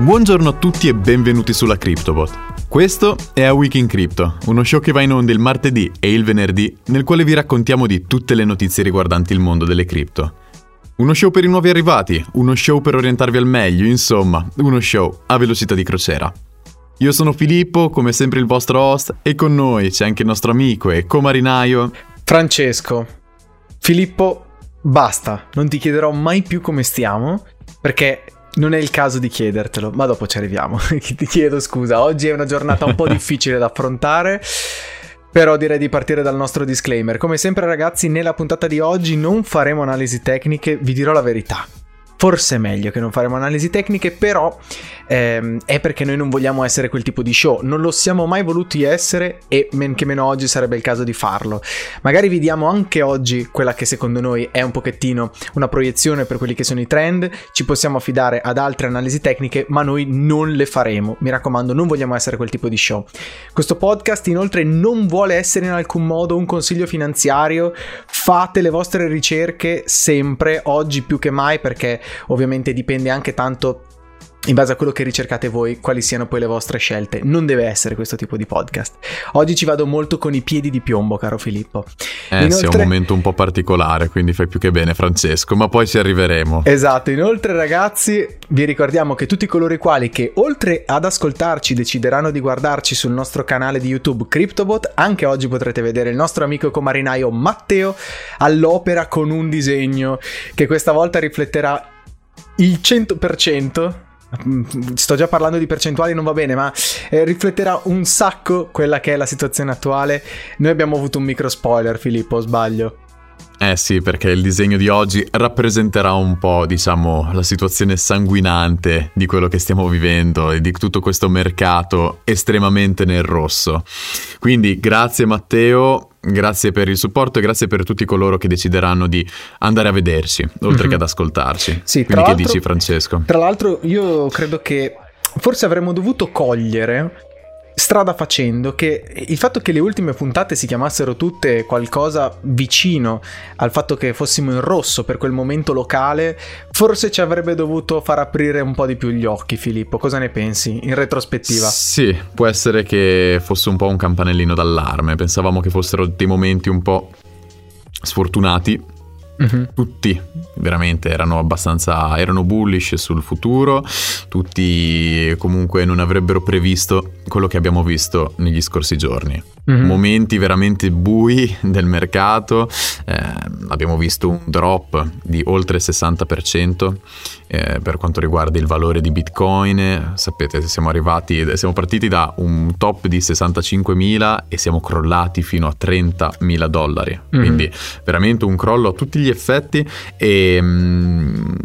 Buongiorno a tutti e benvenuti sulla CryptoBot. Questo è A Week in Crypto, uno show che va in onda il martedì e il venerdì, nel quale vi raccontiamo di tutte le notizie riguardanti il mondo delle cripto. Uno show per i nuovi arrivati, uno show per orientarvi al meglio, insomma, uno show a velocità di crociera. Io sono Filippo, come sempre il vostro host, e con noi c'è anche il nostro amico e comarinaio Francesco. Filippo, basta, non ti chiederò mai più come stiamo, perché non è il caso di chiedertelo, ma dopo ci arriviamo. Ti chiedo scusa, oggi è una giornata un po' difficile da affrontare. Però direi di partire dal nostro disclaimer. Come sempre ragazzi, nella puntata di oggi non faremo analisi tecniche, vi dirò la verità. Forse è meglio che non faremo analisi tecniche, però ehm, è perché noi non vogliamo essere quel tipo di show. Non lo siamo mai voluti essere e men che meno oggi sarebbe il caso di farlo. Magari vi diamo anche oggi quella che secondo noi è un pochettino una proiezione per quelli che sono i trend. Ci possiamo affidare ad altre analisi tecniche, ma noi non le faremo. Mi raccomando, non vogliamo essere quel tipo di show. Questo podcast inoltre non vuole essere in alcun modo un consiglio finanziario. Fate le vostre ricerche sempre, oggi più che mai, perché ovviamente dipende anche tanto in base a quello che ricercate voi, quali siano poi le vostre scelte. Non deve essere questo tipo di podcast. Oggi ci vado molto con i piedi di piombo, caro Filippo. Eh Inoltre... sì, è un momento un po' particolare, quindi fai più che bene Francesco, ma poi ci arriveremo. Esatto, inoltre ragazzi, vi ricordiamo che tutti coloro i quali che oltre ad ascoltarci decideranno di guardarci sul nostro canale di YouTube CryptoBot, anche oggi potrete vedere il nostro amico comarinaio Matteo all'opera con un disegno che questa volta rifletterà il 100% sto già parlando di percentuali, non va bene, ma eh, rifletterà un sacco quella che è la situazione attuale. Noi abbiamo avuto un micro spoiler, Filippo, sbaglio. Eh sì, perché il disegno di oggi rappresenterà un po', diciamo, la situazione sanguinante di quello che stiamo vivendo e di tutto questo mercato estremamente nel rosso. Quindi grazie Matteo, grazie per il supporto e grazie per tutti coloro che decideranno di andare a vederci, oltre mm-hmm. che ad ascoltarci. Sì, Quindi che dici Francesco? Tra l'altro io credo che forse avremmo dovuto cogliere strada facendo che il fatto che le ultime puntate si chiamassero tutte qualcosa vicino al fatto che fossimo in rosso per quel momento locale, forse ci avrebbe dovuto far aprire un po' di più gli occhi, Filippo. Cosa ne pensi in retrospettiva? Sì, può essere che fosse un po' un campanellino d'allarme. Pensavamo che fossero dei momenti un po' sfortunati Mm-hmm. Tutti veramente erano abbastanza erano bullish sul futuro, tutti comunque non avrebbero previsto quello che abbiamo visto negli scorsi giorni. Mm-hmm. Momenti veramente bui del mercato, eh, abbiamo visto un drop di oltre il 60% eh, per quanto riguarda il valore di Bitcoin. Sapete, siamo arrivati, siamo partiti da un top di 65.000 e siamo crollati fino a 30.000 dollari. Mm-hmm. Quindi veramente un crollo a tutti gli effetti e... Mh,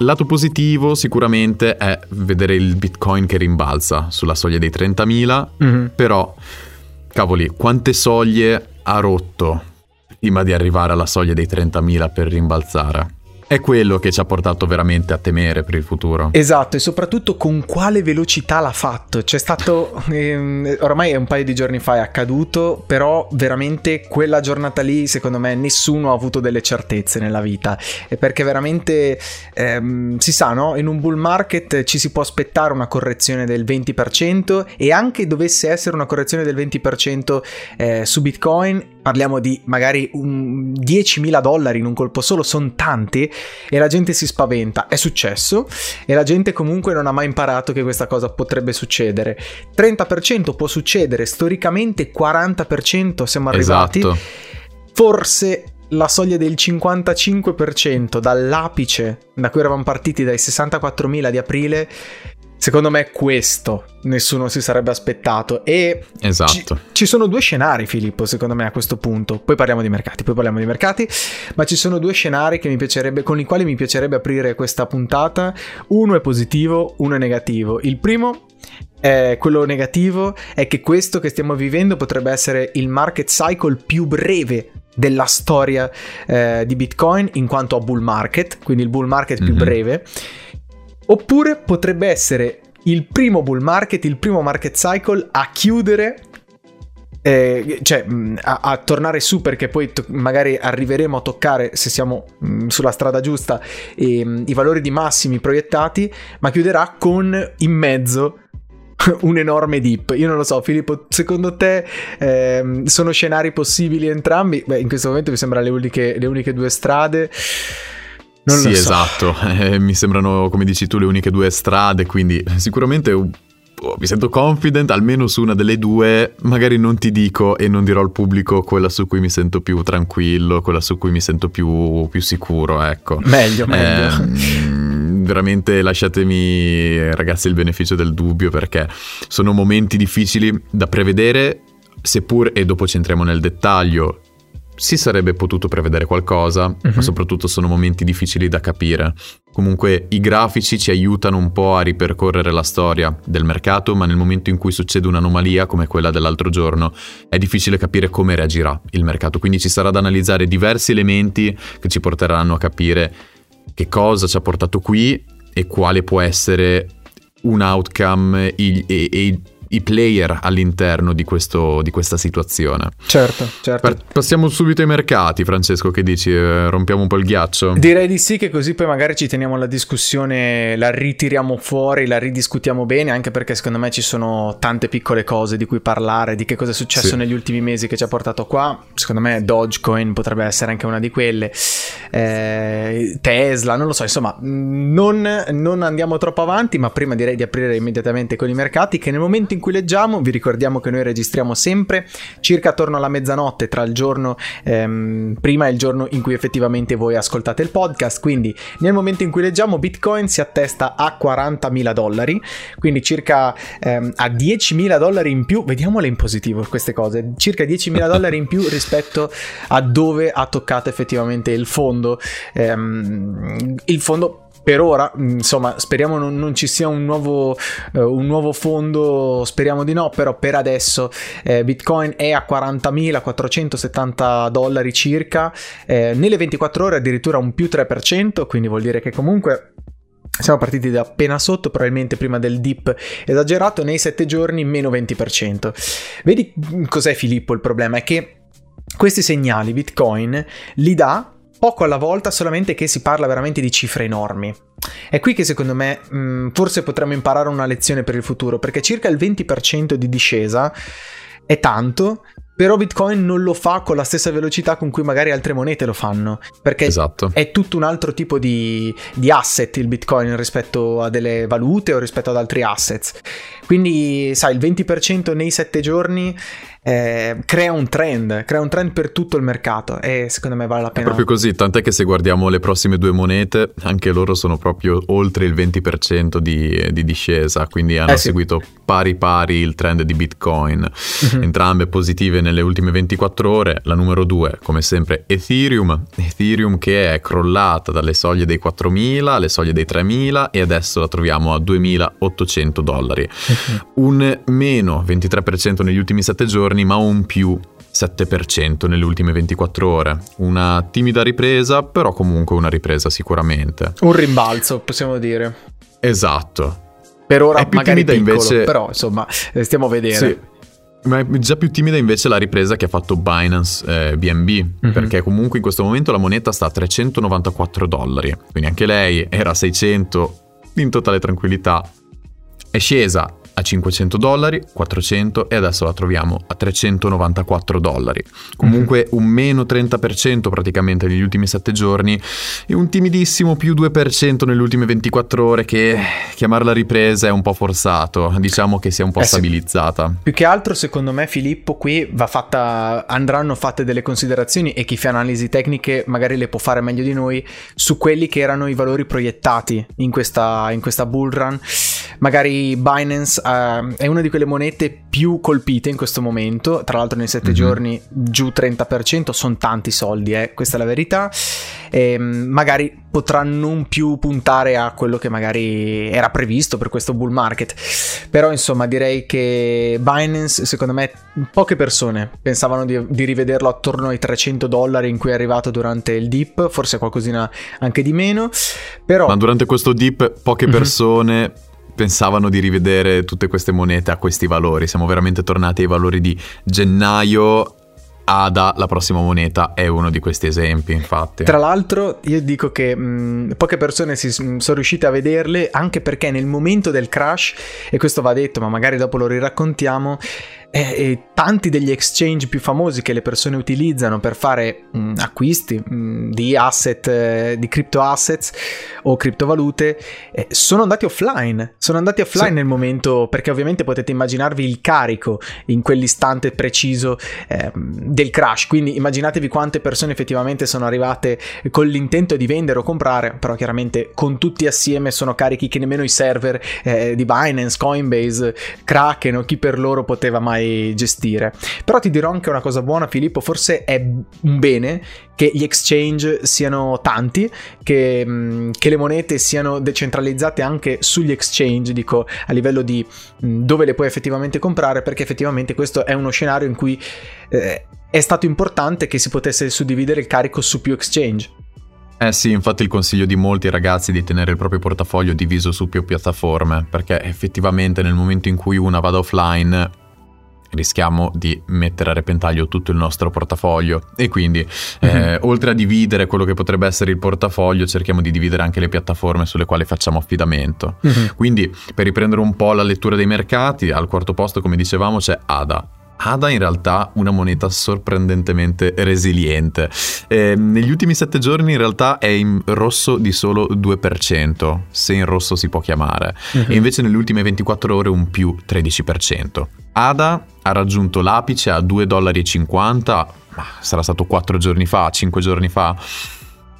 Lato positivo sicuramente è vedere il Bitcoin che rimbalza sulla soglia dei 30.000, mm-hmm. però cavoli, quante soglie ha rotto prima di arrivare alla soglia dei 30.000 per rimbalzare? È quello che ci ha portato veramente a temere per il futuro. Esatto, e soprattutto con quale velocità l'ha fatto. C'è stato, ehm, ormai è un paio di giorni fa è accaduto, però veramente quella giornata lì, secondo me, nessuno ha avuto delle certezze nella vita. E perché veramente, ehm, si sa, no? In un bull market ci si può aspettare una correzione del 20% e anche dovesse essere una correzione del 20% eh, su Bitcoin, parliamo di magari un 10.000 dollari in un colpo solo, sono tanti e la gente si spaventa. È successo e la gente comunque non ha mai imparato che questa cosa potrebbe succedere. 30% può succedere, storicamente 40% siamo arrivati. Esatto. Forse la soglia del 55% dall'apice da cui eravamo partiti dai 64.000 di aprile Secondo me questo nessuno si sarebbe aspettato e esatto. ci, ci, sono due scenari Filippo secondo me a questo punto, poi parliamo di mercati, poi parliamo di mercati, ma ci sono due scenari con i quali mi piacerebbe aprire questa puntata, uno è positivo, uno è negativo. Il primo è quello negativo è che questo che stiamo vivendo potrebbe essere il market cycle più breve della storia eh, di Bitcoin in quanto a bull market, quindi il bull market più mm-hmm. breve Oppure potrebbe essere il primo bull market, il primo market cycle a chiudere eh, cioè, a, a, tornare su perché poi to- magari arriveremo a toccare, se siamo mh, sulla strada giusta, e, i valori di massimi proiettati, ma chiuderà con in mezzo un enorme dip. Io non lo so, Filippo, secondo te eh, sono scenari possibili entrambi? Beh, in questo momento mi sembrano le le uniche due strade. Non sì, so. esatto, eh, mi sembrano, come dici tu, le uniche due strade, quindi sicuramente oh, mi sento confident, almeno su una delle due, magari non ti dico e non dirò al pubblico quella su cui mi sento più tranquillo, quella su cui mi sento più, più sicuro, ecco. Meglio, meglio. Eh, veramente lasciatemi ragazzi il beneficio del dubbio perché sono momenti difficili da prevedere, seppur, e dopo ci entriamo nel dettaglio, si sarebbe potuto prevedere qualcosa, uh-huh. ma mhm. soprattutto sono momenti difficili da capire. Comunque i grafici ci aiutano un po' a ripercorrere la storia del mercato, ma nel momento in cui succede un'anomalia come quella dell'altro giorno, è difficile capire come reagirà il mercato. Quindi ci sarà da analizzare diversi elementi che ci porteranno a capire che cosa ci ha portato qui e quale può essere un outcome e, e, e i player all'interno di, questo, di questa situazione. Certo, certo. Per, passiamo subito ai mercati, Francesco, che dici? Eh, rompiamo un po' il ghiaccio? Direi di sì, che così poi magari ci teniamo la discussione, la ritiriamo fuori, la ridiscutiamo bene, anche perché secondo me ci sono tante piccole cose di cui parlare, di che cosa è successo sì. negli ultimi mesi che ci ha portato qua. Secondo me Dogecoin potrebbe essere anche una di quelle. Eh, Tesla, non lo so, insomma, non, non andiamo troppo avanti, ma prima direi di aprire immediatamente con i mercati che nel momento in in cui leggiamo. Vi ricordiamo che noi registriamo sempre circa attorno alla mezzanotte tra il giorno ehm, prima e il giorno in cui effettivamente voi ascoltate il podcast. Quindi nel momento in cui leggiamo Bitcoin si attesta a 40.000 dollari, quindi circa ehm, a 10.000 dollari in più. Vediamole in positivo queste cose, circa 10.000 dollari in più rispetto a dove ha toccato effettivamente il fondo. Ehm, il fondo per ora, insomma, speriamo non, non ci sia un nuovo, uh, un nuovo, fondo, speriamo di no, però per adesso eh, Bitcoin è a 40.470 dollari circa, eh, nelle 24 ore addirittura un più 3%, quindi vuol dire che comunque siamo partiti da appena sotto, probabilmente prima del dip esagerato, nei 7 giorni meno 20%. Vedi cos'è Filippo il problema? È che questi segnali Bitcoin li dà poco alla volta, solamente che si parla veramente di cifre enormi. È qui che secondo me mh, mm, forse potremmo imparare una lezione per il futuro, perché circa il 20% di discesa è tanto, però Bitcoin non lo fa con la stessa velocità con cui magari altre monete lo fanno, perché esatto. è tutto un altro tipo di, di, asset il Bitcoin rispetto a delle valute o rispetto ad altri assets. Quindi, sai, il 20% nei 7 giorni eh, crea un trend, crea un trend per tutto il mercato e secondo me vale la pena. È proprio così, tant'è che se guardiamo le prossime due monete, anche loro sono proprio oltre il 20% di, di discesa, quindi hanno eh sì. seguito pari pari il trend di Bitcoin, mm-hmm. entrambe positive nelle ultime 24 ore. La numero due, come sempre, Ethereum, Ethereum che è crollata dalle soglie dei 4.000 alle soglie dei 3.000 e adesso la troviamo a 2.800 dollari. Mm-hmm. Un meno 23% negli ultimi 7 giorni giorni, ma un più 7% nelle ultime 24 ore. Una timida ripresa, però comunque una ripresa sicuramente. Un rimbalzo, possiamo dire. Esatto. Per ora è più magari timida piccolo, invece... però insomma, eh, stiamo a vedere. Sì. Ma è già più timida invece la ripresa che ha fatto Binance eh, BNB, mm-hmm. perché comunque in questo momento la moneta sta a 394 dollari, quindi anche lei era a 600 in totale tranquillità. È scesa a 500 dollari, 400 e adesso la troviamo a 394 dollari. Comunque mm-hmm. un meno 30% praticamente negli ultimi 7 giorni e un timidissimo più 2% nelle ultime 24 ore che chiamarla ripresa è un po' forzato, diciamo che si è un po' eh stabilizzata. Più che altro secondo me Filippo qui va fatta, andranno fatte delle considerazioni e chi fa analisi tecniche magari le può fare meglio di noi su quelli che erano i valori proiettati in questa, in questa bull run. Magari Binance uh, è una di quelle monete più colpite in questo momento, tra l'altro nei 7 mm-hmm. giorni giù 30%, sono tanti soldi, eh, questa è la verità. E, ehm, magari potrà non più puntare a quello che magari era previsto per questo bull market. Però insomma direi che Binance, secondo me, poche persone pensavano di, di rivederlo attorno ai 300 dollari in cui è arrivato durante il dip, forse qualcosina anche di meno. Però... Ma durante questo dip poche persone... Mm-hmm pensavano di rivedere tutte queste monete a questi valori. Siamo veramente tornati ai valori di gennaio ADA, la prossima moneta, è uno di questi esempi, infatti. Tra l'altro, io dico che mh, poche persone si, sono riuscite a vederle anche perché nel momento del crash, e questo va detto, ma magari dopo lo riraccontiamo, e, e, tanti degli exchange più famosi che le persone utilizzano per fare mh, acquisti mh, di asset, eh, di crypto assets o criptovalute, eh, sono andati offline. Sono andati offline sì. nel momento perché ovviamente potete immaginarvi il carico in quell'istante preciso eh, del crash. Quindi immaginatevi quante persone effettivamente sono arrivate con l'intento di vendere o comprare, però chiaramente con tutti assieme sono carichi che nemmeno i server eh, di Binance, Coinbase, Kraken o chi per loro poteva mai mai gestire. Però ti dirò anche una cosa buona, Filippo, forse è un bene che gli exchange siano tanti, che, mm, che le monete siano decentralizzate anche sugli exchange, dico a livello di mm, dove le puoi effettivamente comprare, perché effettivamente questo è uno scenario in cui eh, è stato importante che si potesse suddividere il carico su più exchange. Eh sì, infatti il consiglio di molti ragazzi è di tenere il proprio portafoglio diviso su più piattaforme, perché effettivamente nel momento in cui una vada offline rischiamo di mettere a repentaglio tutto il nostro portafoglio e quindi mm-hmm. eh, oltre a dividere quello che potrebbe essere il portafoglio cerchiamo di dividere anche le piattaforme sulle quali facciamo affidamento mm-hmm. quindi per riprendere un po' la lettura dei mercati al quarto posto come dicevamo c'è ADA ADA in realtà una moneta sorprendentemente resiliente. Eh, negli ultimi 7 giorni in realtà è in rosso di solo 2%, se in rosso si può chiamare, uh-huh. e invece nelle ultime 24 ore un più 13%. ADA ha raggiunto l'apice a 2,50 dollari, ma sarà stato 4 giorni fa, 5 giorni fa.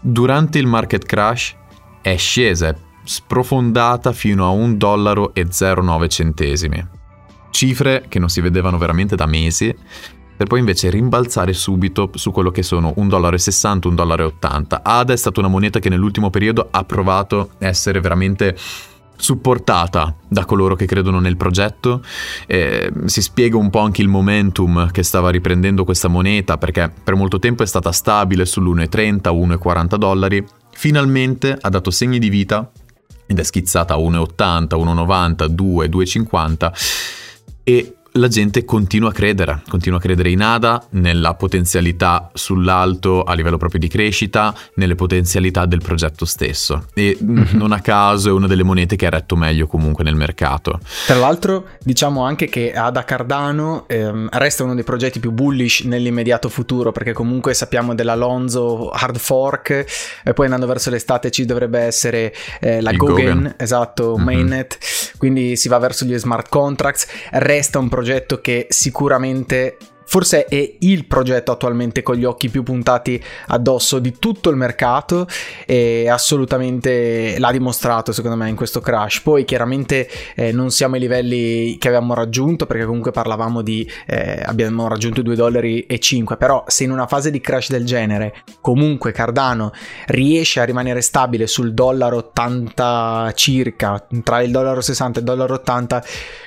Durante il market crash è scesa, è sprofondata fino a 1,09 dollaro cifre che non si vedevano veramente da mesi, per poi invece rimbalzare subito su quello che sono 1,60 dollaro, 1,80 dollaro. ADA è stata una moneta che nell'ultimo periodo ha provato a essere veramente supportata da coloro che credono nel progetto. Eh, si spiega un po' anche il momentum che stava riprendendo questa moneta perché per molto tempo è stata stabile sull'1,30, 1,40 dollari. Finalmente ha dato segni di vita ed è schizzata a 1,80, 1,90, 2, 2,50 e la gente continua a credere, continua a credere in ADA, nella potenzialità sull'alto a livello proprio di crescita, nelle potenzialità del progetto stesso. E mm-hmm. non a caso è una delle monete che ha retto meglio comunque nel mercato. Tra l'altro diciamo anche che ADA Cardano ehm, resta uno dei progetti più bullish nell'immediato futuro, perché comunque sappiamo dell'Alonzo hard fork, e poi andando verso l'estate ci dovrebbe essere eh, la Gogen, Gogen, esatto, mm-hmm. mainnet, quindi si va verso gli smart contracts, resta un progetto progetto che sicuramente Forse è il progetto attualmente con gli occhi più puntati addosso di tutto il mercato e assolutamente l'ha dimostrato secondo me in questo crash. Poi chiaramente eh, non siamo ai livelli che avevamo raggiunto perché comunque parlavamo di eh, abbiamo raggiunto 2 dollari e 5, però se in una fase di crash del genere comunque Cardano riesce a rimanere stabile sul dollaro 80 circa, tra il dollaro 60 e il dollaro 80,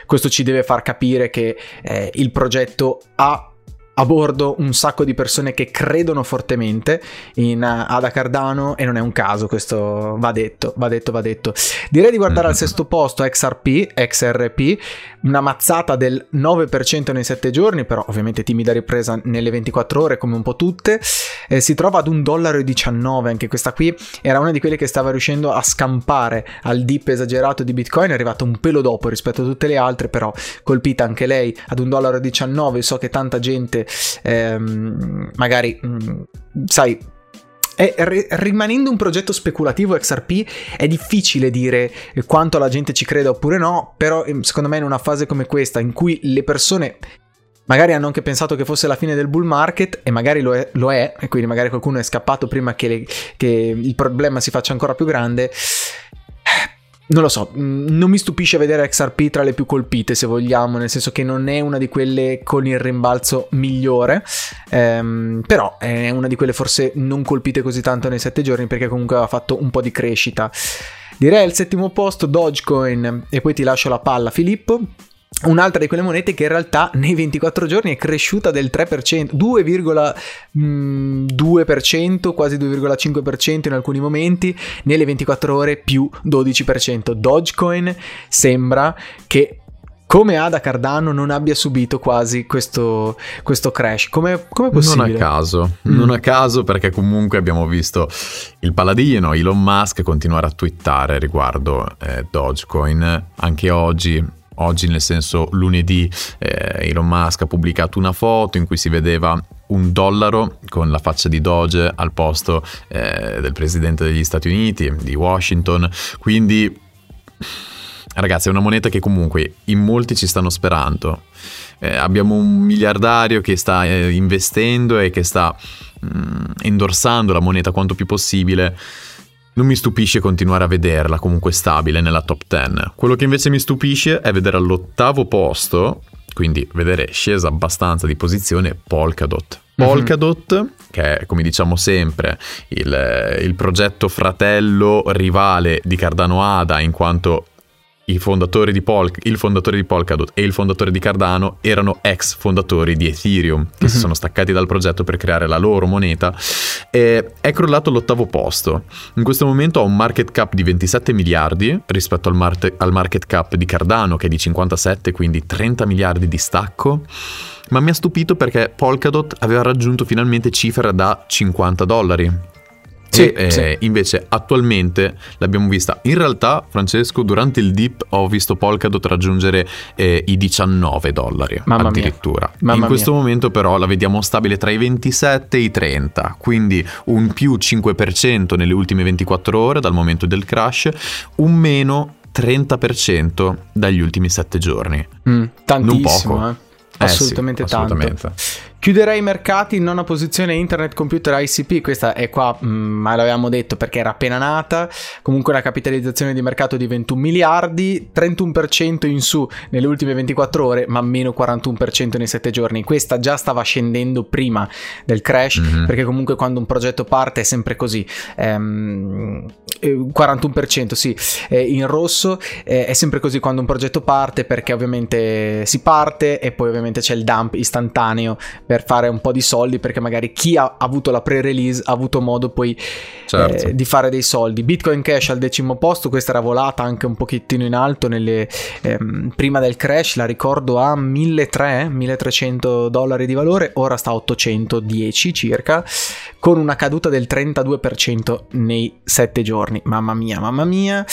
questo ci deve far capire che eh, il progetto ha a bordo un sacco di persone che credono fortemente in uh, Ada Cardano e non è un caso, questo va detto, va detto, va detto. Direi di guardare al sesto posto XRP, XRP, una mazzata del 9% nei 7 giorni, però ovviamente timida ripresa nelle 24 ore come un po' tutte, eh, si trova ad 1,19 dollaro, anche questa qui era una di quelle che stava riuscendo a scampare al dip esagerato di Bitcoin, è arrivata un pelo dopo rispetto a tutte le altre, però colpita anche lei ad 1,19 dollaro, so che tanta gente ehm, magari, mh, mm, sai, è, rimanendo un progetto speculativo XRP è difficile dire quanto la gente ci creda oppure no, però ehm, secondo me in una fase come questa in cui le persone magari hanno anche pensato che fosse la fine del bull market e magari lo è, lo è e quindi magari qualcuno è scappato prima che, le, che il problema si faccia ancora più grande, non lo so, mm, non mi stupisce vedere XRP tra le più colpite se vogliamo, nel senso che non è una di quelle con il rimbalzo migliore, ehm, però è una di quelle forse non colpite così tanto nei sette giorni perché comunque aveva fatto un po' di crescita. Direi al settimo posto Dogecoin e poi ti lascio la palla Filippo. Un'altra di quelle monete che in realtà nei 24 giorni è cresciuta del 3%, 2,2%, mm, quasi 2,5% in alcuni momenti, nelle 24 ore più 12%. Dogecoin sembra che come Ada Cardano non abbia subito quasi questo, questo crash. Come, come è possibile? Non a caso, mm. non a caso perché comunque abbiamo visto il paladino Elon Musk continuare a twittare riguardo eh, Dogecoin. Anche oggi oggi nel senso lunedì eh, Elon Musk ha pubblicato una foto in cui si vedeva un dollaro con la faccia di Doge al posto eh, del presidente degli Stati Uniti, di Washington, quindi ragazzi è una moneta che comunque in molti ci stanno sperando. Eh, abbiamo un miliardario che sta eh, investendo e che sta mm, endorsando la moneta quanto più possibile non mi stupisce continuare a vederla comunque stabile nella top 10. Quello che invece mi stupisce è vedere all'ottavo posto, quindi vedere scesa abbastanza di posizione, Polkadot. Mhm. Polkadot, mm-hmm. che è come diciamo sempre il, il progetto fratello rivale di Cardano Ada in quanto fondatori di Pol- il fondatore di Polkadot e il fondatore di Cardano erano ex fondatori di Ethereum che mm-hmm. si mhm. sono staccati dal progetto per creare la loro moneta e è crollato all'ottavo posto in questo momento ha un market cap di 27 miliardi rispetto al, mar- al market cap di Cardano che è di 57 quindi 30 miliardi di stacco ma mi ha stupito perché Polkadot aveva raggiunto finalmente cifre da 50 dollari sì, e, sì. Eh, invece attualmente l'abbiamo vista. In realtà, Francesco, durante il dip ho visto Polkadot raggiungere eh, i 19 dollari Mamma addirittura. In questo mia. momento però la vediamo stabile tra i 27 e i 30, quindi un più 5% nelle ultime 24 ore dal momento del crash, un meno 30% dagli ultimi 7 giorni. Mm, tantissimo, non poco. Eh. Assolutamente, eh sì, assolutamente tanto. Chiuderei i mercati in nona posizione Internet Computer ICP, questa è qua, mm, ma l'avevamo detto perché era appena nata, comunque una capitalizzazione di mercato di 21 miliardi, 31% in su nelle ultime 24 ore, ma meno 41% nei 7 giorni. Questa già stava scendendo prima del crash, mm-hmm. perché comunque quando un progetto parte è sempre così. Ehm, 41% sì, eh, in rosso eh, è sempre così quando un progetto parte perché ovviamente si parte e poi ovviamente c'è il dump istantaneo per fare un po' di soldi perché magari chi ha avuto la pre-release ha avuto modo poi certo. eh, di fare dei soldi. Bitcoin Cash al decimo posto, questa era volata anche un pochettino in alto nelle, ehm, prima del crash, la ricordo a 1300, 1300 dollari di valore, ora sta a 810 circa, con una caduta del 32% nei 7 giorni. Mamma mia, mamma mia.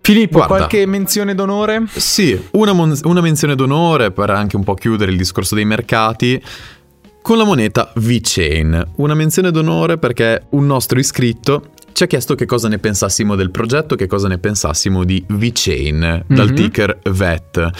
Filippo, Guarda, qualche menzione d'onore? Sì, una, mon- una menzione d'onore per anche un po' chiudere il discorso dei mercati con la moneta VeChain. Una menzione d'onore perché un nostro iscritto ci ha chiesto che cosa ne pensassimo del progetto, che cosa ne pensassimo di VeChain, mm-hmm. dal mhm. ticker VET.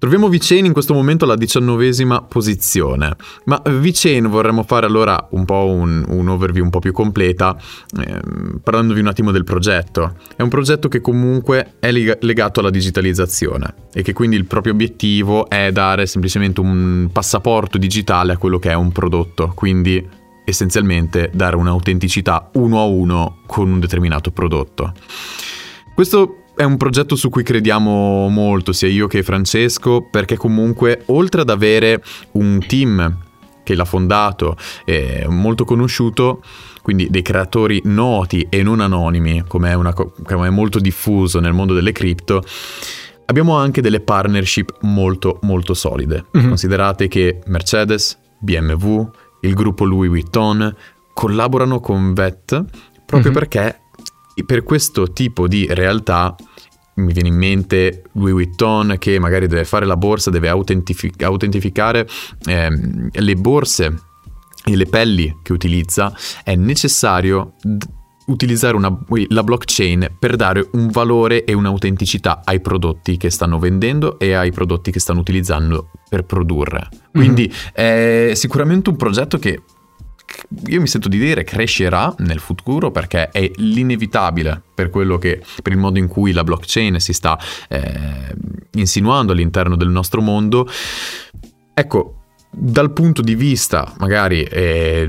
Troviamo VeChain in questo momento alla diciannovesima posizione, ma VeChain vorremmo fare allora un po' un, un overview un po' più completa, ehm, parlandovi un attimo del progetto. È un progetto che comunque è legato alla digitalizzazione e che quindi il proprio obiettivo è dare semplicemente un passaporto digitale a quello che è un prodotto, quindi essenzialmente dare un'autenticità uno a uno con un determinato prodotto. Questo è un progetto su cui crediamo molto, sia io che Francesco, perché comunque oltre ad avere un team che l'ha fondato, è molto conosciuto, quindi dei creatori noti e non anonimi, come è, una, come è molto diffuso nel mondo delle cripto, abbiamo anche delle partnership molto molto solide. Mm-hmm. Considerate che Mercedes, BMW, il gruppo Louis Vuitton collaborano con VET proprio mm-hmm. perché per questo tipo di realtà mi viene in mente Louis Vuitton che magari deve fare la borsa, deve autentific- autentificare ehm, le borse e le pelli che utilizza, è necessario d- utilizzare una, la blockchain per dare un valore e un'autenticità ai prodotti che stanno vendendo e ai prodotti che stanno utilizzando per produrre. Quindi mm-hmm. è sicuramente un progetto che io mi sento di dire crescerà nel futuro perché è l'inevitabile per quello che per il modo in cui la blockchain si sta eh, insinuando all'interno del nostro mondo. Ecco, dal punto di vista magari eh,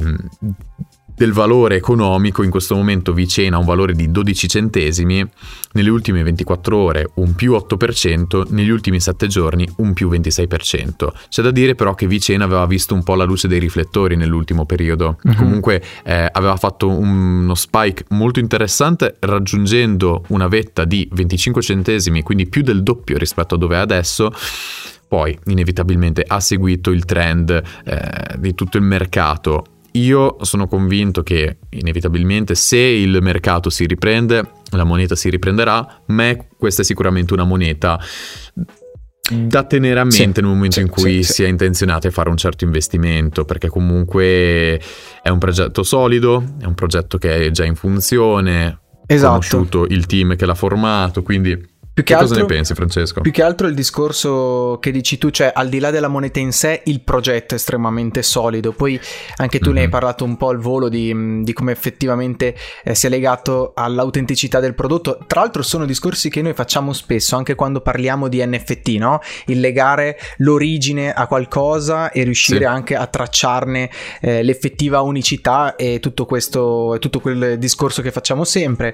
del valore economico, in questo momento Vicena ha un valore di 12 centesimi, nelle ultime 24 ore un più 8%, negli ultimi 7 giorni un più 26%. C'è da dire però che Vicena aveva visto un po' la luce dei riflettori nell'ultimo periodo, mm-hmm. comunque eh, aveva fatto uno spike molto interessante raggiungendo una vetta di 25 centesimi, quindi più del doppio rispetto a dove è adesso poi inevitabilmente ha seguito il trend eh, di tutto il mercato io sono convinto che inevitabilmente se il mercato si riprende, la moneta si riprenderà, ma questa è sicuramente una moneta da tenere a mente sì, nel momento sì, in cui sì, si è intenzionati a fare un certo investimento, perché comunque è un progetto solido, è un progetto che è già in funzione, esatto. conosciuto il team che l'ha formato, quindi più che, che altro, cosa ne pensi, Francesco? Più che altro il discorso che dici tu, cioè al di là della moneta in sé, il progetto è estremamente solido. Poi anche tu mm-hmm. ne hai mhm. parlato un po' al volo di, di come effettivamente eh, sia legato all'autenticità del prodotto. Tra l'altro, sono discorsi che noi facciamo spesso anche quando parliamo di NFT, no? Il legare l'origine a qualcosa e riuscire sì. anche a tracciarne eh, l'effettiva unicità e tutto questo, tutto quel discorso che facciamo sempre.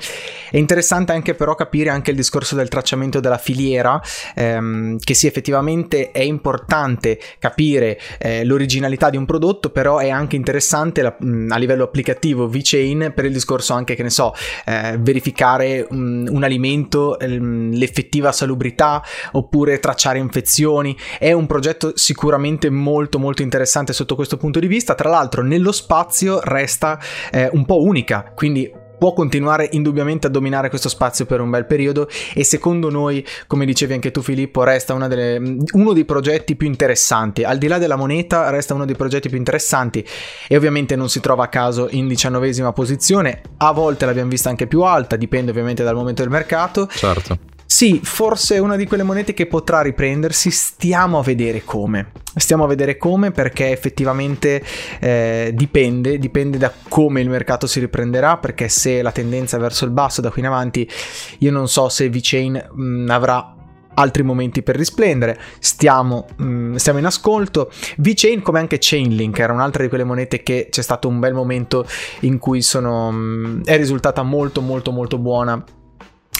È interessante anche però capire anche il discorso del tracciamento tracciamento della filiera, ehm, che sì effettivamente è importante capire eh, l'originalità di un prodotto, però è anche interessante la, mh, a livello applicativo VChain per il discorso anche che ne so, eh, verificare mh, un alimento, mh, l'effettiva salubrità oppure tracciare infezioni. È un progetto sicuramente molto molto interessante sotto questo punto di vista. Tra l'altro nello spazio resta eh, un po' unica, quindi può continuare indubbiamente a dominare questo spazio per un bel periodo e secondo noi, come dicevi anche tu Filippo, resta delle, uno dei progetti più interessanti. Al di là della moneta resta uno dei progetti più interessanti e ovviamente non si trova a caso in diciannovesima posizione, a volte l'abbiamo vista anche più alta, dipende ovviamente dal momento del mercato. Certo. Sì, forse è una di quelle monete che potrà riprendersi, stiamo a vedere come. Stiamo a vedere come perché effettivamente eh, dipende, dipende da come il mercato si riprenderà, perché se la tendenza è verso il basso da qui in avanti, io non so se VChain mh, avrà altri momenti per risplendere. Stiamo, mh, stiamo in ascolto. VChain, come anche Chainlink, era un'altra di quelle monete che c'è stato un bel momento in cui sono, mh, è risultata molto, molto, molto buona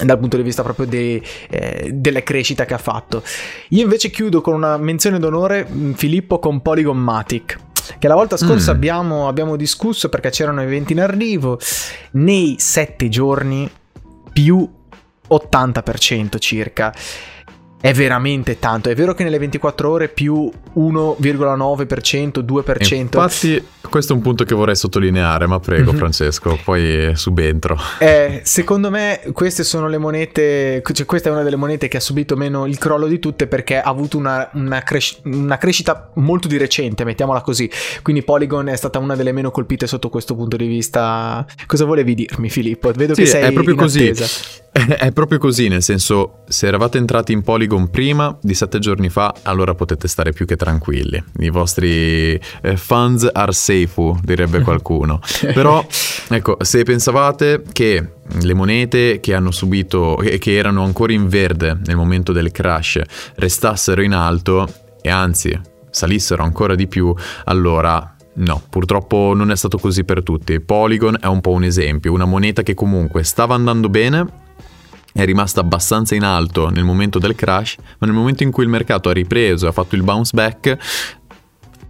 dal punto di vista proprio de, eh, della crescita che ha fatto. Io invece chiudo con una menzione d'onore mm, Filippo con Polygon Matic che la volta scorsa mm. abbiamo, abbiamo, discusso perché c'erano eventi in arrivo nei sette giorni più 80% circa è veramente tanto. È vero che nelle 24 ore più 1,9%, 2%. Infatti, questo è un punto che vorrei sottolineare, ma prego mm-hmm. Francesco, poi subentro. Eh, secondo me queste sono le monete, cioè questa è una delle monete che ha subito meno il crollo di tutte perché ha avuto una, una, cres- una crescita molto di recente, mettiamola così. Quindi Polygon è stata una delle meno colpite sotto questo punto di vista. Cosa volevi dirmi Filippo? Vedo sì, che sei è proprio così. È proprio così, nel senso, se eravate entrati in Polygon prima di sette giorni fa, allora potete stare più che tranquilli. I vostri eh, funds are safe, direbbe qualcuno. Però, ecco, se pensavate che le monete che hanno subito e che erano ancora in verde nel momento del crash restassero in alto e anzi salissero ancora di più, allora No, purtroppo non è stato così per tutti. Polygon è un po' un esempio, una moneta che comunque stava andando bene, è rimasta abbastanza in alto nel momento del crash, ma nel momento in cui il mercato ha ripreso e ha fatto il bounce back,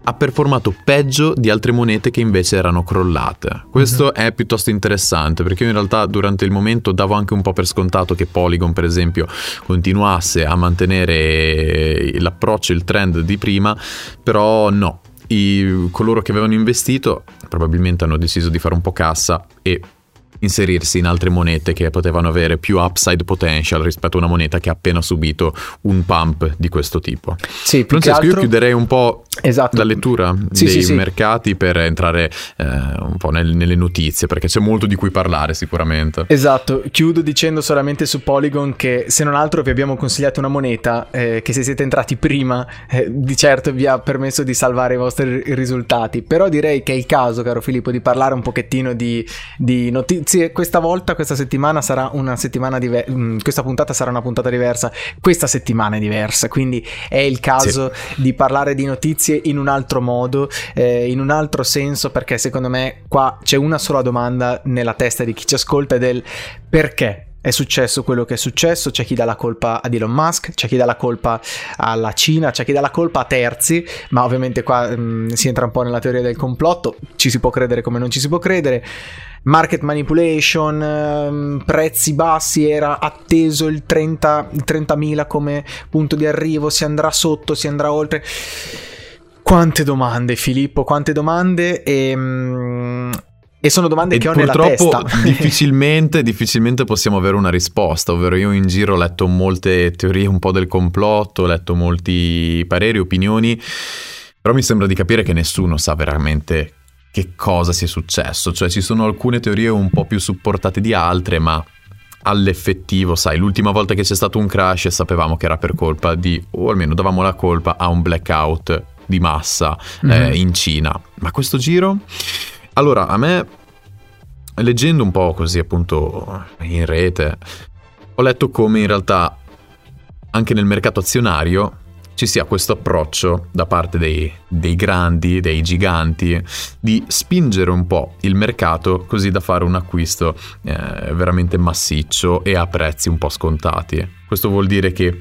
ha performato peggio di altre monete che invece erano crollate. Questo uh-huh. è piuttosto interessante perché io in realtà durante il momento davo anche un po' per scontato che Polygon per esempio continuasse a mantenere l'approccio, il trend di prima, però no. I, coloro che avevano investito probabilmente hanno deciso di fare un po' cassa e inserirsi in altre monete che potevano avere più upside potential rispetto a una moneta che ha appena subito un pump di questo tipo. Sì, Francesco, altro... io chiuderei un po' esatto. la lettura sì, dei sì, mercati sì. per entrare eh, un po' nel, nelle notizie, perché c'è molto di cui parlare sicuramente. Esatto, chiudo dicendo solamente su Polygon che se non altro vi abbiamo consigliato una moneta eh, che se siete entrati prima eh, di certo vi ha permesso di salvare i vostri risultati, però direi che è il caso, caro Filippo, di parlare un pochettino di, di notizie notizie. Questa volta, questa settimana sarà una settimana diversa. Mm, questa puntata sarà una puntata diversa. Questa settimana è diversa. Quindi è il caso sì. di parlare di notizie in un altro modo, eh, in un altro senso, perché secondo me qua c'è una sola domanda nella testa di chi ci ascolta ed è il perché è successo quello che è successo, c'è chi dà la colpa ad Elon Musk, c'è chi dà la colpa alla Cina, c'è chi dà la colpa a terzi, ma ovviamente qua mh, mm, si entra un po' nella teoria del complotto, ci si può credere come non ci si può credere. Market manipulation, ehm, prezzi bassi, era atteso il, 30, il 30.000 come punto di arrivo, si andrà sotto, si andrà oltre. Quante domande, Filippo, quante domande e, mm, e sono domande e che ho nella testa. difficilmente, difficilmente possiamo avere una risposta, ovvero io in giro ho letto molte teorie un po' del complotto, ho letto molti pareri, opinioni, però mi sembra di capire che nessuno sa veramente che cosa sia successo, cioè ci sono alcune teorie un po' più supportate di altre, ma all'effettivo, sai, l'ultima volta che c'è stato un crash sapevamo che era per colpa di, o almeno davamo la colpa a un blackout di massa mm-hmm. eh, in Cina. Ma questo giro allora, a me, leggendo un po' così appunto in rete, ho letto come in realtà anche nel mercato azionario ci sia questo approccio da parte dei, dei, grandi, dei giganti, di spingere un po' il mercato così da fare un acquisto eh, veramente massiccio e a prezzi un po' scontati. Questo vuol dire che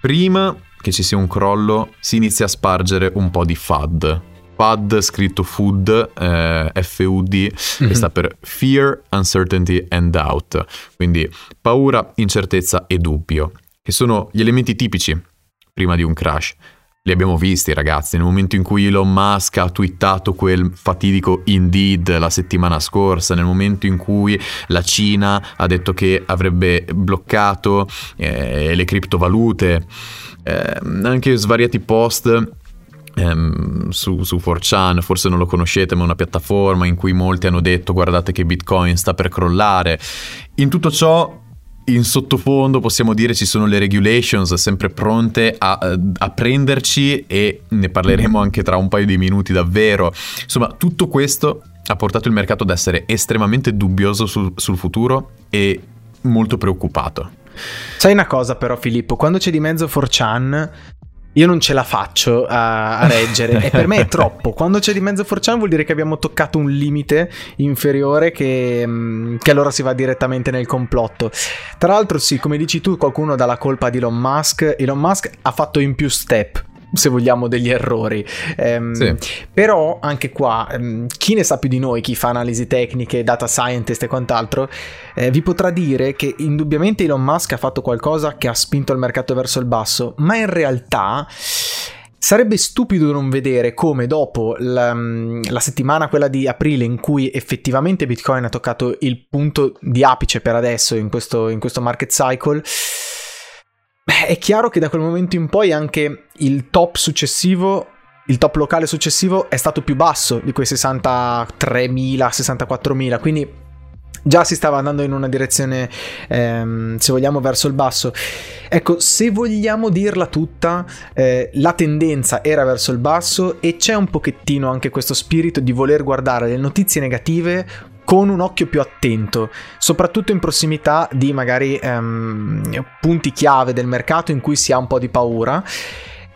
prima che ci sia un crollo si inizia a spargere un po' di FUD, FUD scritto food, eh, FUD, mm-hmm. che sta per Fear, Uncertainty and Doubt, quindi paura, incertezza e dubbio, che sono gli elementi tipici prima di un crash. Li abbiamo visti ragazzi, nel momento in cui Elon Musk ha twittato quel fatidico Indeed la settimana scorsa, nel momento in cui la Cina ha detto che avrebbe bloccato eh, le criptovalute, eh, anche svariati post ehm, su, su 4chan, forse non lo conoscete, ma è una piattaforma in cui molti hanno detto guardate che Bitcoin sta per crollare. In tutto ciò in sottofondo possiamo dire ci sono le regulations sempre pronte a, a, prenderci e ne parleremo anche tra un paio di minuti davvero. Insomma, tutto questo ha portato il mercato ad essere estremamente dubbioso sul, sul futuro e molto preoccupato. Sai una cosa però Filippo, quando c'è di mezzo 4chan io non ce la faccio a, a reggere e per me è troppo. Quando c'è di mezzo 4 vuol dire che abbiamo toccato un limite inferiore che, mm, che, allora si va direttamente nel complotto. Tra l'altro sì, come dici tu, qualcuno dà la colpa ad Elon Musk. Elon Musk ha fatto in più step se vogliamo, degli errori. Ehm, sì. Però anche qua, ehm, chi ne sa più di noi, chi fa analisi tecniche, data scientist e quant'altro, eh, vi potrà dire che indubbiamente Elon Musk ha fatto qualcosa che ha spinto il mercato verso il basso, ma in realtà... Sarebbe stupido non vedere come dopo la, la, settimana, quella di aprile, in cui effettivamente Bitcoin ha toccato il punto di apice per adesso in questo, in questo market cycle, Beh, è chiaro che da quel momento in poi anche il top successivo il top locale successivo è stato più basso di quei 63.000, 64.000, quindi già si stava andando in una direzione, ehm, se vogliamo, verso il basso. Ecco, se vogliamo dirla tutta, eh, la tendenza era verso il basso e c'è un pochettino anche questo spirito di voler guardare le notizie negative con un occhio più attento, soprattutto in prossimità di magari ehm, punti chiave del mercato in cui si ha un po' di paura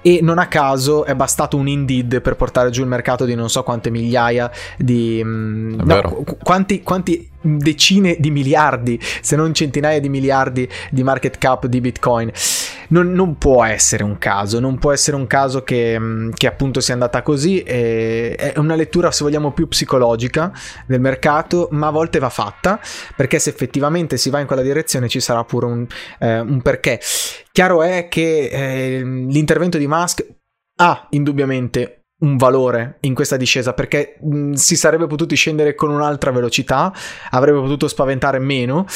e non a caso è bastato un Indeed per portare giù il mercato di non so quante migliaia di... Mm, no, quanti, quanti, decine di miliardi, se non centinaia di miliardi di market cap di Bitcoin. Non, non può essere un caso, non può essere un caso che, mm, che appunto sia andata così. è una lettura, se vogliamo, più psicologica del mercato, ma a volte va fatta, perché se effettivamente si va in quella direzione ci sarà pure un, eh, un perché. Chiaro è che eh, l'intervento di Musk ha indubbiamente un valore in questa discesa perché mh, mm, si sarebbe potuti scendere con un'altra velocità, avrebbe potuto spaventare meno.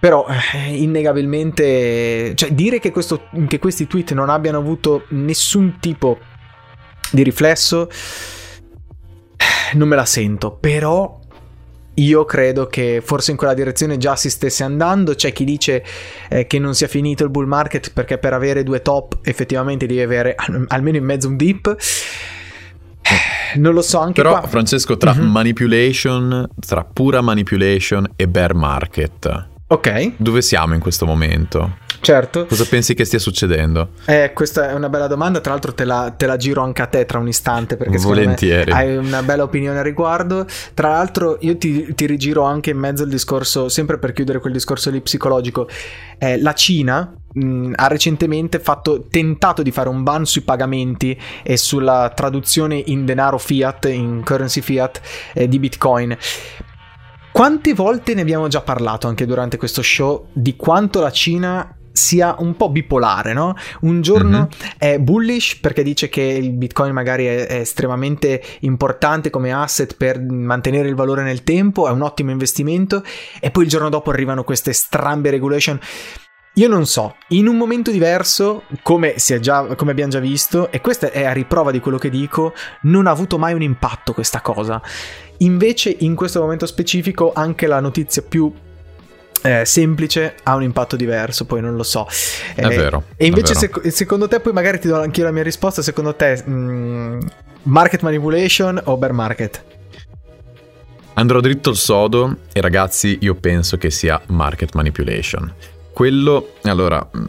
Però eh, innegabilmente, cioè dire che, questo, che questi tweet non abbiano avuto nessun tipo di riflesso, non me la sento. Però io credo che forse in quella direzione già si stesse andando. C'è chi dice eh, che non sia finito il bull market perché per avere due top effettivamente devi avere almeno in mezzo un dip. non lo so anche Però qua. Francesco tra uh-huh. manipulation, tra pura manipulation e bear market. Ok. Dove siamo in questo momento? Certo. Cosa pensi che stia succedendo? Eh, questa è una bella domanda, tra l'altro te la, te la giro anche a te tra un istante perché Volentieri. hai una bella opinione al riguardo. Tra l'altro io ti, ti, rigiro anche in mezzo il discorso, sempre per chiudere quel discorso lì psicologico, eh, la Cina mh, ha recentemente fatto, tentato di fare un ban sui pagamenti e sulla traduzione in denaro fiat, in currency fiat eh, di Bitcoin. Quante volte ne abbiamo già parlato anche durante questo show di quanto la Cina sia un po' bipolare, no? Un giorno mm-hmm. è bullish perché dice che il Bitcoin magari è, è, estremamente importante come asset per mantenere il valore nel tempo, è un ottimo investimento e poi il giorno dopo arrivano queste strambe regulation. Io non so, in un momento diverso, come, già, come, abbiamo già visto, e questa è a riprova di quello che dico, non ha avuto mai un impatto questa cosa. Invece, in questo momento specifico, anche la notizia più eh, semplice ha un impatto diverso, poi non lo so. Eh, è vero. E invece, vero. Sec- secondo te, poi magari ti do anche io la mia risposta. Secondo te, mh, mm, market manipulation o bear market? Andrò dritto al sodo e ragazzi, io penso che sia market manipulation. Quello, allora, mm,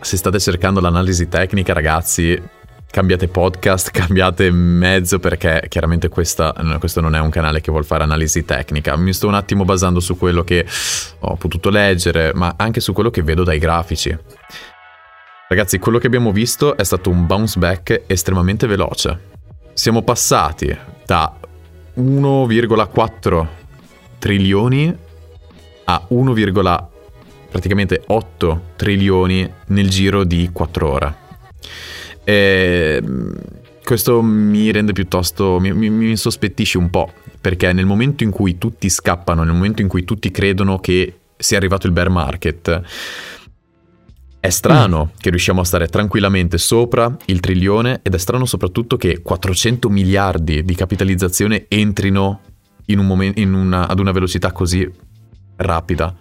se state cercando l'analisi tecnica, ragazzi, cambiate podcast, cambiate mezzo perché chiaramente questa, questo non è un canale che vuole fare analisi tecnica. Mi sto un attimo basando su quello che ho potuto leggere, ma anche su quello che vedo dai grafici. Ragazzi, quello che abbiamo visto è stato un bounce back estremamente veloce. Siamo passati da 1,4 trilioni a 1, praticamente 8 trilioni nel giro di 4 ore. E questo mi rende piuttosto, mi, mi, mi insospettisce un po', perché nel momento in cui tutti scappano, nel momento in cui tutti credono che sia arrivato il bear market, è strano mm. che riusciamo a stare tranquillamente sopra il trilione ed è strano soprattutto che 400 miliardi di capitalizzazione entrino in un momen- in una, ad una velocità così rapida.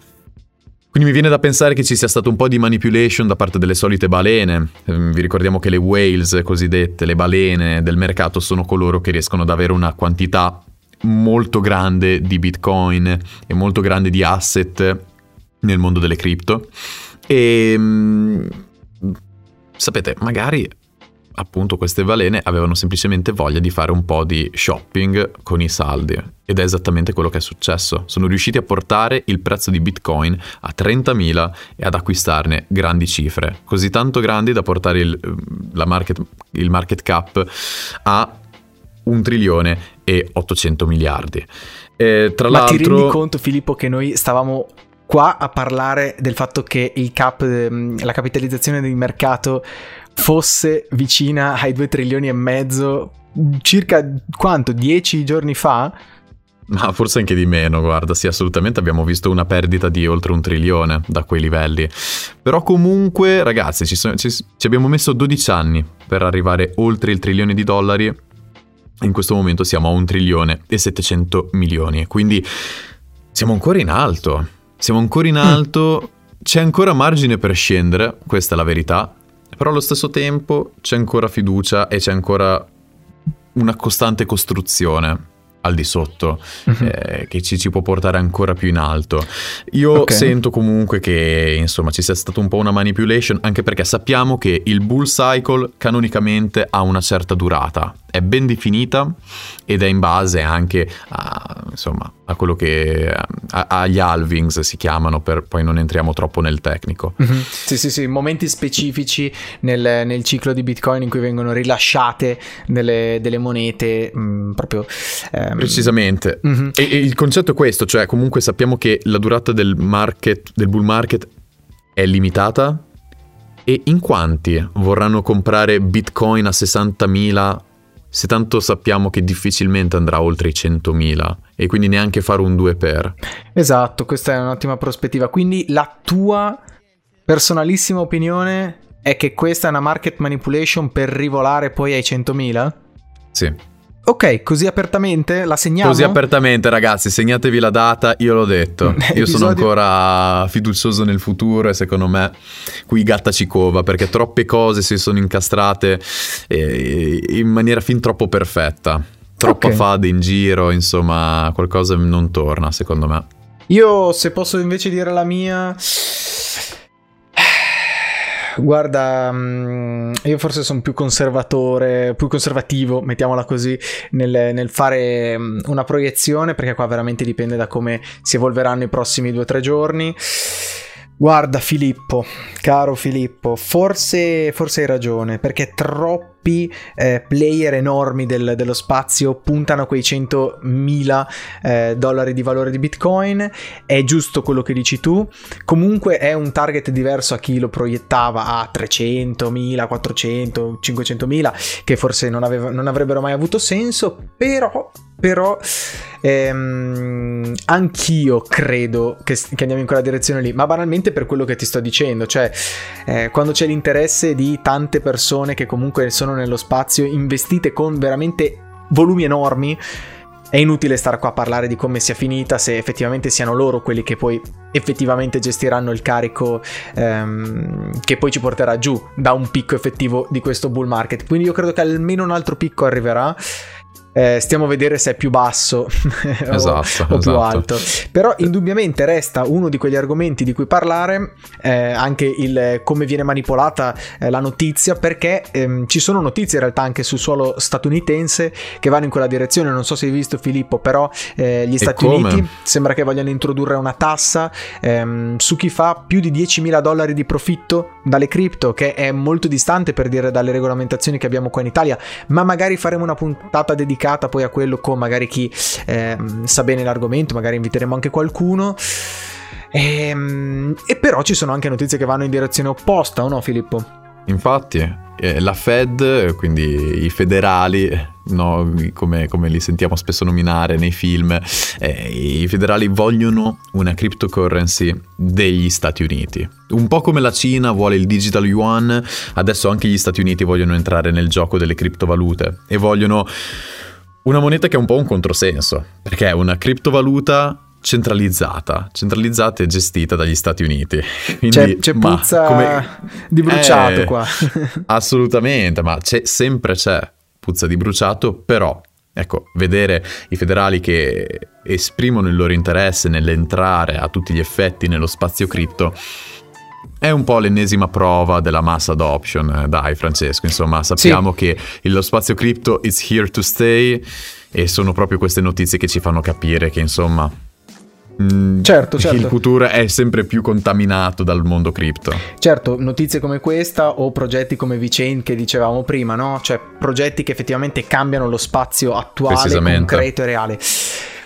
Quindi mi viene da pensare che ci sia stato un po' di manipulation da parte delle solite balene. Ehm, vi ricordiamo che le whales cosiddette, le balene del mercato, sono coloro che riescono ad avere una quantità molto grande di bitcoin e molto grande di asset nel mondo delle cripto. E mm, sapete, magari appunto queste balene avevano semplicemente voglia di fare un po' di shopping con i saldi ed è esattamente quello che è successo. Sono riusciti a portare il prezzo di Bitcoin a 30.000 e ad acquistarne grandi cifre, così tanto grandi da portare il, market, il market cap a un trilione e 800 miliardi. E, tra Ma l'altro... ti rendi conto Filippo che noi stavamo qua a parlare del fatto che il cap, ehm, la capitalizzazione di mercato fosse vicina ai 2 trilioni e mezzo circa quanto? 10 giorni fa? Ma forse anche di meno, guarda, sì, assolutamente abbiamo visto una perdita di oltre un trilione da quei livelli. Però comunque, ragazzi, ci, sono, ci, ci abbiamo messo 12 anni per arrivare oltre il trilione di dollari. In questo momento siamo a un trilione e 700 milioni, quindi siamo ancora in alto. Siamo ancora in mm. alto, c'è ancora margine per scendere, questa è la verità. Però allo stesso tempo c'è ancora fiducia e c'è ancora una costante costruzione al di sotto uh-huh. eh, che ci, ci, può portare ancora più in alto. Io okay. sento comunque che insomma ci sia stata un po' una manipulation anche perché sappiamo che il bull cycle canonicamente ha una certa durata è ben definita ed è in base anche a, insomma, a quello che a, agli halvings si chiamano, per, poi non entriamo troppo nel tecnico. Mm-hmm. Sì, sì, sì, momenti specifici nel, nel, ciclo di Bitcoin in cui vengono rilasciate delle, delle monete mh, mm, proprio... Ehm... Precisamente. Mm-hmm. E, e il concetto è questo, cioè comunque sappiamo che la durata del market, del bull market è limitata e in quanti vorranno comprare Bitcoin a 60.000 se tanto sappiamo che difficilmente andrà oltre i 100.000 e quindi neanche fare un 2 per. Esatto, questa è un'ottima prospettiva. Quindi la tua personalissima opinione è che questa è una market manipulation per rivolare poi ai 100.000? Sì. Ok, così apertamente la segniamo? Così apertamente, ragazzi, segnatevi la data, io l'ho detto. Io sono ancora fiducioso nel futuro e secondo me qui gatta ci cova perché troppe cose si sono incastrate eh, in maniera fin troppo perfetta. Troppa okay. fade in giro, insomma, qualcosa non torna, secondo me. Io, se posso invece dire la mia, Guarda, mm, io forse sono più conservatore, più conservativo, mettiamola così, nel, nel, fare mm, una proiezione, perché qua veramente dipende da come si evolveranno i prossimi due o tre giorni. Guarda Filippo, caro Filippo, forse, forse hai ragione, perché troppi eh, player enormi del, dello spazio puntano a quei 100.000 eh, dollari di valore di Bitcoin, è giusto quello che dici tu, comunque è un target diverso a chi lo proiettava a 300.000, 400, 500.000, che forse non, aveva, non avrebbero mai avuto senso, però però ehm, anch'io credo che, che, andiamo in quella direzione lì, ma banalmente per quello che ti sto dicendo, cioè eh, quando c'è l'interesse di tante persone che comunque sono nello spazio investite con veramente volumi enormi, è inutile stare qua a parlare di come sia finita se effettivamente siano loro quelli che poi effettivamente gestiranno il carico ehm, che poi ci porterà giù da un picco effettivo di questo bull market. Quindi io credo che almeno un altro picco arriverà eh, stiamo a vedere se è più basso esatto, o, o esatto. più alto. Però indubbiamente resta uno di quegli argomenti di cui parlare, eh, anche il come viene manipolata eh, la notizia, perché ehm, ci sono notizie in realtà anche sul suolo statunitense che vanno in quella direzione. Non so se hai visto Filippo, però eh, gli Stati Uniti sembra che vogliano introdurre una tassa ehm, su chi fa più di 10.000 dollari di profitto dalle cripto, che è molto distante per dire dalle regolamentazioni che abbiamo qua in Italia, ma magari faremo una puntata dedicata dedicata poi a quello con magari chi eh, sa bene l'argomento, magari inviteremo anche qualcuno. E, ehm, e, però ci sono anche notizie che vanno in direzione opposta, o no Filippo? Infatti, eh, la Fed, quindi i federali, no, come, come, li sentiamo spesso nominare nei film, eh, i federali vogliono una cryptocurrency degli Stati Uniti. Un po' come la Cina vuole il digital yuan, adesso anche gli Stati Uniti vogliono entrare nel gioco delle criptovalute e vogliono una moneta che è un po' un controsenso, perché è una criptovaluta centralizzata, centralizzata e gestita dagli Stati Uniti. Quindi, c'è, c'è puzza come... di bruciato eh, qua. assolutamente, ma c'è, sempre c'è puzza di bruciato, però ecco, vedere i federali che esprimono il loro interesse nell'entrare a tutti gli effetti nello spazio cripto è un po' l'ennesima prova della mass adoption, eh, dai Francesco, insomma sappiamo sì. che lo spazio cripto is here to stay e sono proprio queste notizie che ci fanno capire che insomma mm, Certo, certo. Il futuro è sempre più contaminato dal mondo cripto. Certo, notizie come questa o progetti come Vicen che dicevamo prima, no? Cioè progetti che effettivamente cambiano lo spazio attuale, concreto e reale.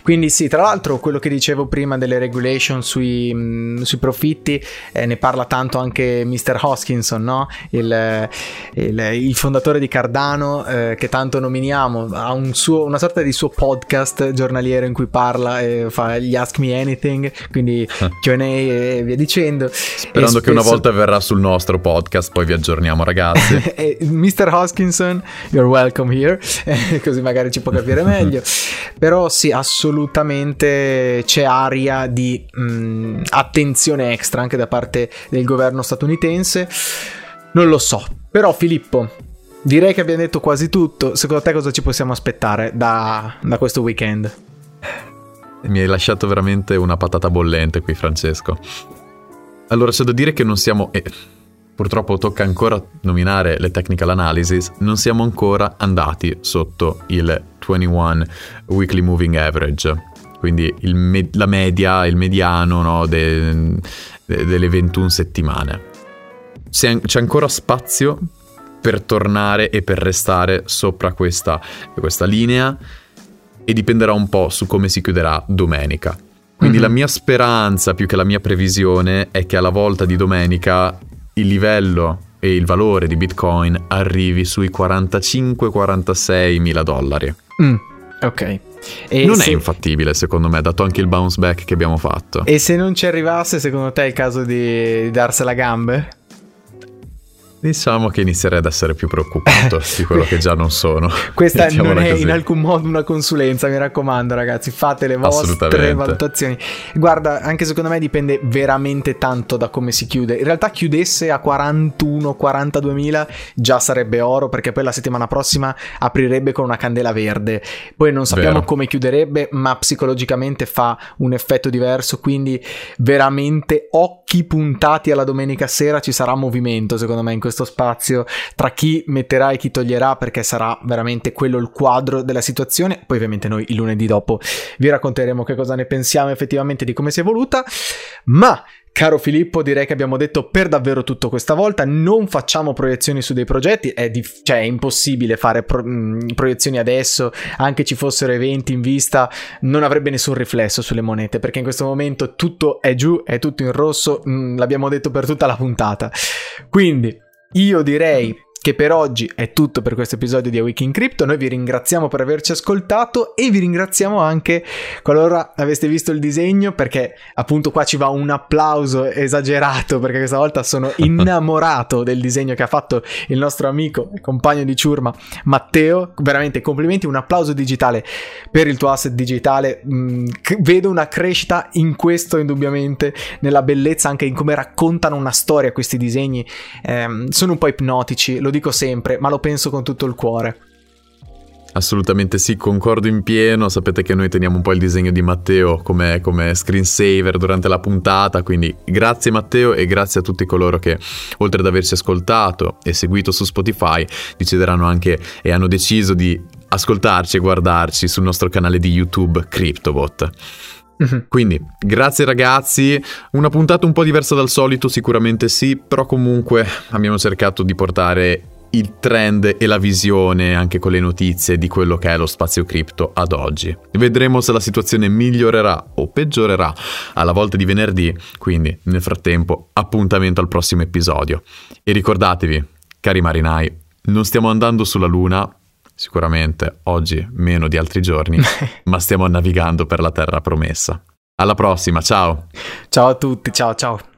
Quindi sì, tra l'altro quello che dicevo prima delle regulation sui, mh, mm, sui profitti, eh, ne parla tanto anche Mr. Hoskinson, no? il, il, il, fondatore di Cardano, eh, che tanto nominiamo, ha un suo, una sorta di suo podcast giornaliero in cui parla e fa gli Ask Me Anything, quindi QA e via dicendo. Sperando spesso... che una volta verrà sul nostro podcast, poi vi aggiorniamo ragazzi. Mr. Hoskinson, you're welcome here, così magari ci può capire meglio. Però sì, assolutamente assolutamente c'è aria di mh, mm, attenzione extra anche da parte del governo statunitense. Non lo so, però Filippo, direi che abbiamo detto quasi tutto. Secondo te cosa ci possiamo aspettare da, da questo weekend? Mi hai lasciato veramente una patata bollente qui, Francesco. Allora, c'è da dire che non siamo... Eh, purtroppo tocca ancora nominare le technical analysis, non siamo ancora andati sotto il 21 weekly moving average, quindi me- la media, il mediano no, de- de- delle 21 settimane. C'è, c'è ancora spazio per tornare e per restare sopra questa, questa linea e dipenderà un po' su come si chiuderà domenica. Quindi mm-hmm. la mia speranza, più che la mia previsione, è che alla volta di domenica il livello e il valore di Bitcoin arrivi sui 45-46 mila dollari. Mm, ok. E non se... è infattibile secondo me, dato anche il bounce back che abbiamo fatto. E se non ci arrivasse, secondo te è il caso di darsela gambe? Diciamo che inizierei ad essere più preoccupato di quello che già non sono. Questa non è così. in alcun modo una consulenza, mi raccomando ragazzi, fate le vostre valutazioni. Guarda, anche secondo me dipende veramente tanto da come si chiude. In realtà chiudesse a 41-42 mila già sarebbe oro perché poi la settimana prossima aprirebbe con una candela verde. Poi non sappiamo Vero. come chiuderebbe, ma psicologicamente fa un effetto diverso, quindi veramente occhi puntati alla domenica sera ci sarà movimento secondo me in questo questo spazio tra chi metterà e chi toglierà perché sarà veramente quello il quadro della situazione. Poi ovviamente noi il lunedì dopo vi racconteremo che cosa ne pensiamo effettivamente di come si è evoluta, ma Caro Filippo, direi che abbiamo detto per davvero tutto questa volta. Non facciamo proiezioni su dei progetti, è, dif- cioè, è impossibile fare pro- mh, proiezioni adesso, anche ci fossero eventi in vista, non avrebbe nessun riflesso sulle monete, perché in questo momento tutto è giù, è tutto in rosso, mh, l'abbiamo detto per tutta la puntata. Quindi io direi che per oggi è tutto per questo episodio di A Week in Crypto. Noi vi ringraziamo per averci ascoltato e vi ringraziamo anche qualora aveste visto il disegno perché appunto qua ci va un applauso esagerato perché questa volta sono innamorato del disegno che ha fatto il nostro amico e compagno di ciurma Matteo. Veramente complimenti, un applauso digitale per il tuo asset digitale. Mm, vedo una crescita in questo indubbiamente, nella bellezza anche in come raccontano una storia questi disegni. Eh, sono un po' ipnotici, lo dico sempre, ma lo penso con tutto il cuore. Assolutamente sì, concordo in pieno. Sapete che noi teniamo un po' il disegno di Matteo come, come screensaver durante la puntata. Quindi grazie Matteo e grazie a tutti coloro che, oltre ad averci ascoltato e seguito su Spotify, decideranno anche e hanno deciso di ascoltarci e guardarci sul nostro canale di YouTube CryptoBot. Mhm. Quindi, grazie ragazzi, una puntata un po' diversa dal solito, sicuramente sì, però comunque abbiamo cercato di portare il trend e la visione anche con le notizie di quello che è lo spazio cripto ad oggi. Vedremo se la situazione migliorerà o peggiorerà alla volta di venerdì, quindi nel frattempo appuntamento al prossimo episodio. E ricordatevi, cari marinai, non stiamo andando sulla Luna, sicuramente oggi meno di altri giorni, ma stiamo navigando per la terra promessa. Alla prossima, ciao! Ciao a tutti, ciao ciao!